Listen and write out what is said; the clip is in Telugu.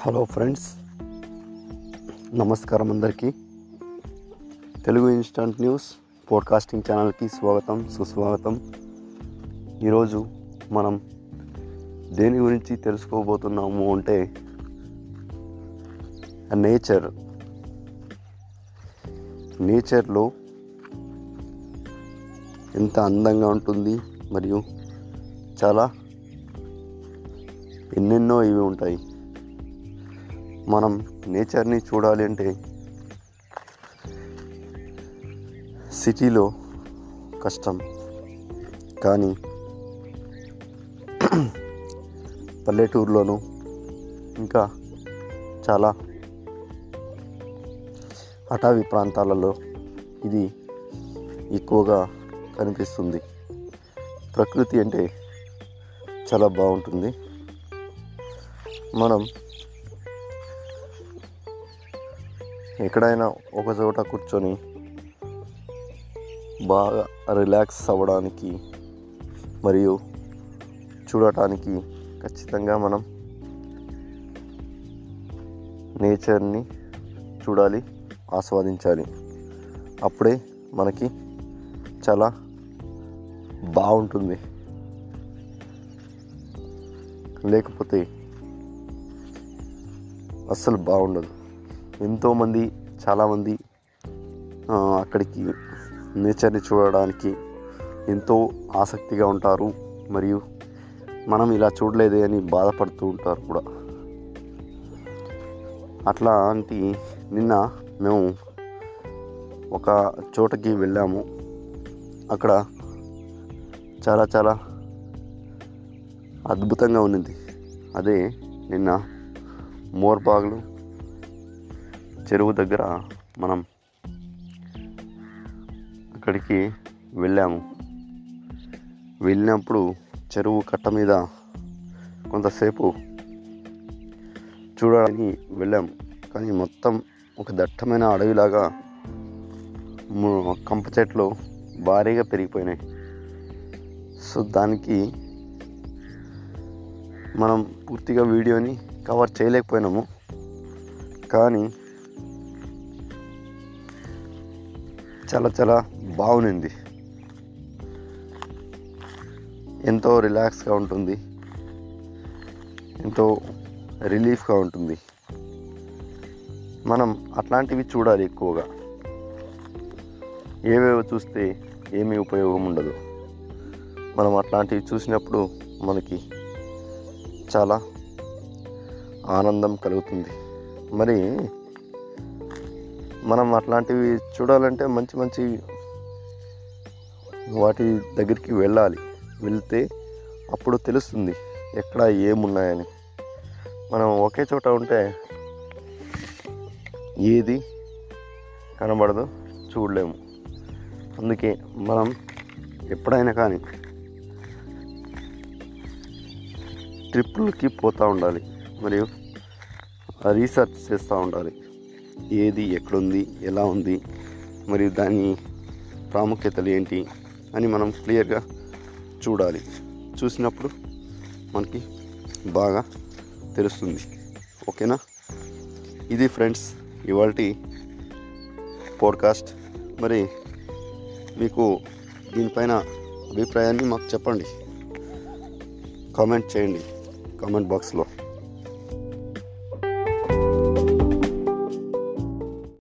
హలో ఫ్రెండ్స్ నమస్కారం అందరికీ. తెలుగు ఇన్స్టంట్ న్యూస్ పోడ్కాస్టింగ్ ఛానల్కి స్వాగతం సుస్వాగతం. ఈరోజు మనం దేని గురించి తెలుసుకోబోతున్నాము అంటే నేచర్. నేచర్లో ఎంత అందంగా ఉంటుంది మరియు చాలా ఎన్నెన్నో ఇవి ఉంటాయి. మనం నేచర్ని చూడాలి అంటే సిటీలో కష్టం. కానీ పల్లెటూరులోనూ ఇంకా చాలా అటవీ ప్రాంతాలలో ఇది ఎక్కువగా కనిపిస్తుంది. ప్రకృతి అంటే చాలా బాగుంటుంది. మనం ఎక్కడైనా ఒక చోట కూర్చొని బాగా రిలాక్స్ అవ్వడానికి మరియు చూడటానికి ఖచ్చితంగా మనం నేచర్ని చూడాలి ఆస్వాదించాలి. అప్పుడే మనకి చాలా బాగుంటుంది. లేకపోతే అస్సలు బాగుండదు. ఎంతోమంది చాలామంది అక్కడికి నేచర్ని చూడడానికి ఎంతో ఆసక్తిగా ఉంటారు. మరియు మనం ఇలా చూడలేదే అని బాధపడుతూ ఉంటారు కూడా. అట్లాంటి నిన్న మేము ఒక చోటకి వెళ్ళాము. అక్కడ చాలా చాలా అద్భుతంగా ఉన్నింది. అదే నిన్న మోర్బాగ్లు చెరువు దగ్గర మనం అక్కడికి వెళ్ళాము. వెళ్ళినప్పుడు చెరువు కట్ట మీద కొంతసేపు చూడడానికి వెళ్ళాము కానీ మొత్తం ఒక దట్టమైన అడవిలాగా కంప చెట్లు భారీగా పెరిగిపోయినాయి. సో దానికి మనం పూర్తిగా వీడియోని కవర్ చేయలేకపోయినాము. కానీ చాలా చాలా బాగుంది. ఎంతో రిలాక్స్గా ఉంటుంది. ఎంతో రిలీఫ్గా ఉంటుంది. మనం అట్లాంటివి చూడాలి ఎక్కువగా. ఏవేవో చూస్తే ఏమీ ఉపయోగం ఉండదు. మనం అట్లాంటివి చూసినప్పుడు మనకి చాలా ఆనందం కలుగుతుంది. మరి మనం అట్లాంటివి చూడాలంటే మంచి మంచి వాటి దగ్గరికి వెళ్ళాలి. వెళ్తే అప్పుడు తెలుస్తుంది ఎక్కడ ఏమున్నాయని. మనం ఒకే చోట ఉంటే ఏది కనబడదు చూడలేము. అందుకే మనం ఎప్పుడైనా కానీ ట్రిప్పులకి పోతూ ఉండాలి. మరియు రీసెర్చ్ చేస్తూ ఉండాలి. ఏది ఎక్కడుంది ఎలా ఉంది మరియు దాని ప్రాముఖ్యతలు ఏంటి అని మనం క్లియర్గా చూడాలి. చూసినప్పుడు మనకి బాగా తెలుస్తుంది. ఓకేనా? ఇది ఫ్రెండ్స్ ఇవాళ పోడ్కాస్ట్. మరి మీకు దీనిపైన అభిప్రాయాన్ని మాకు చెప్పండి. కామెంట్ చేయండి. కామెంట్ బాక్స్లో.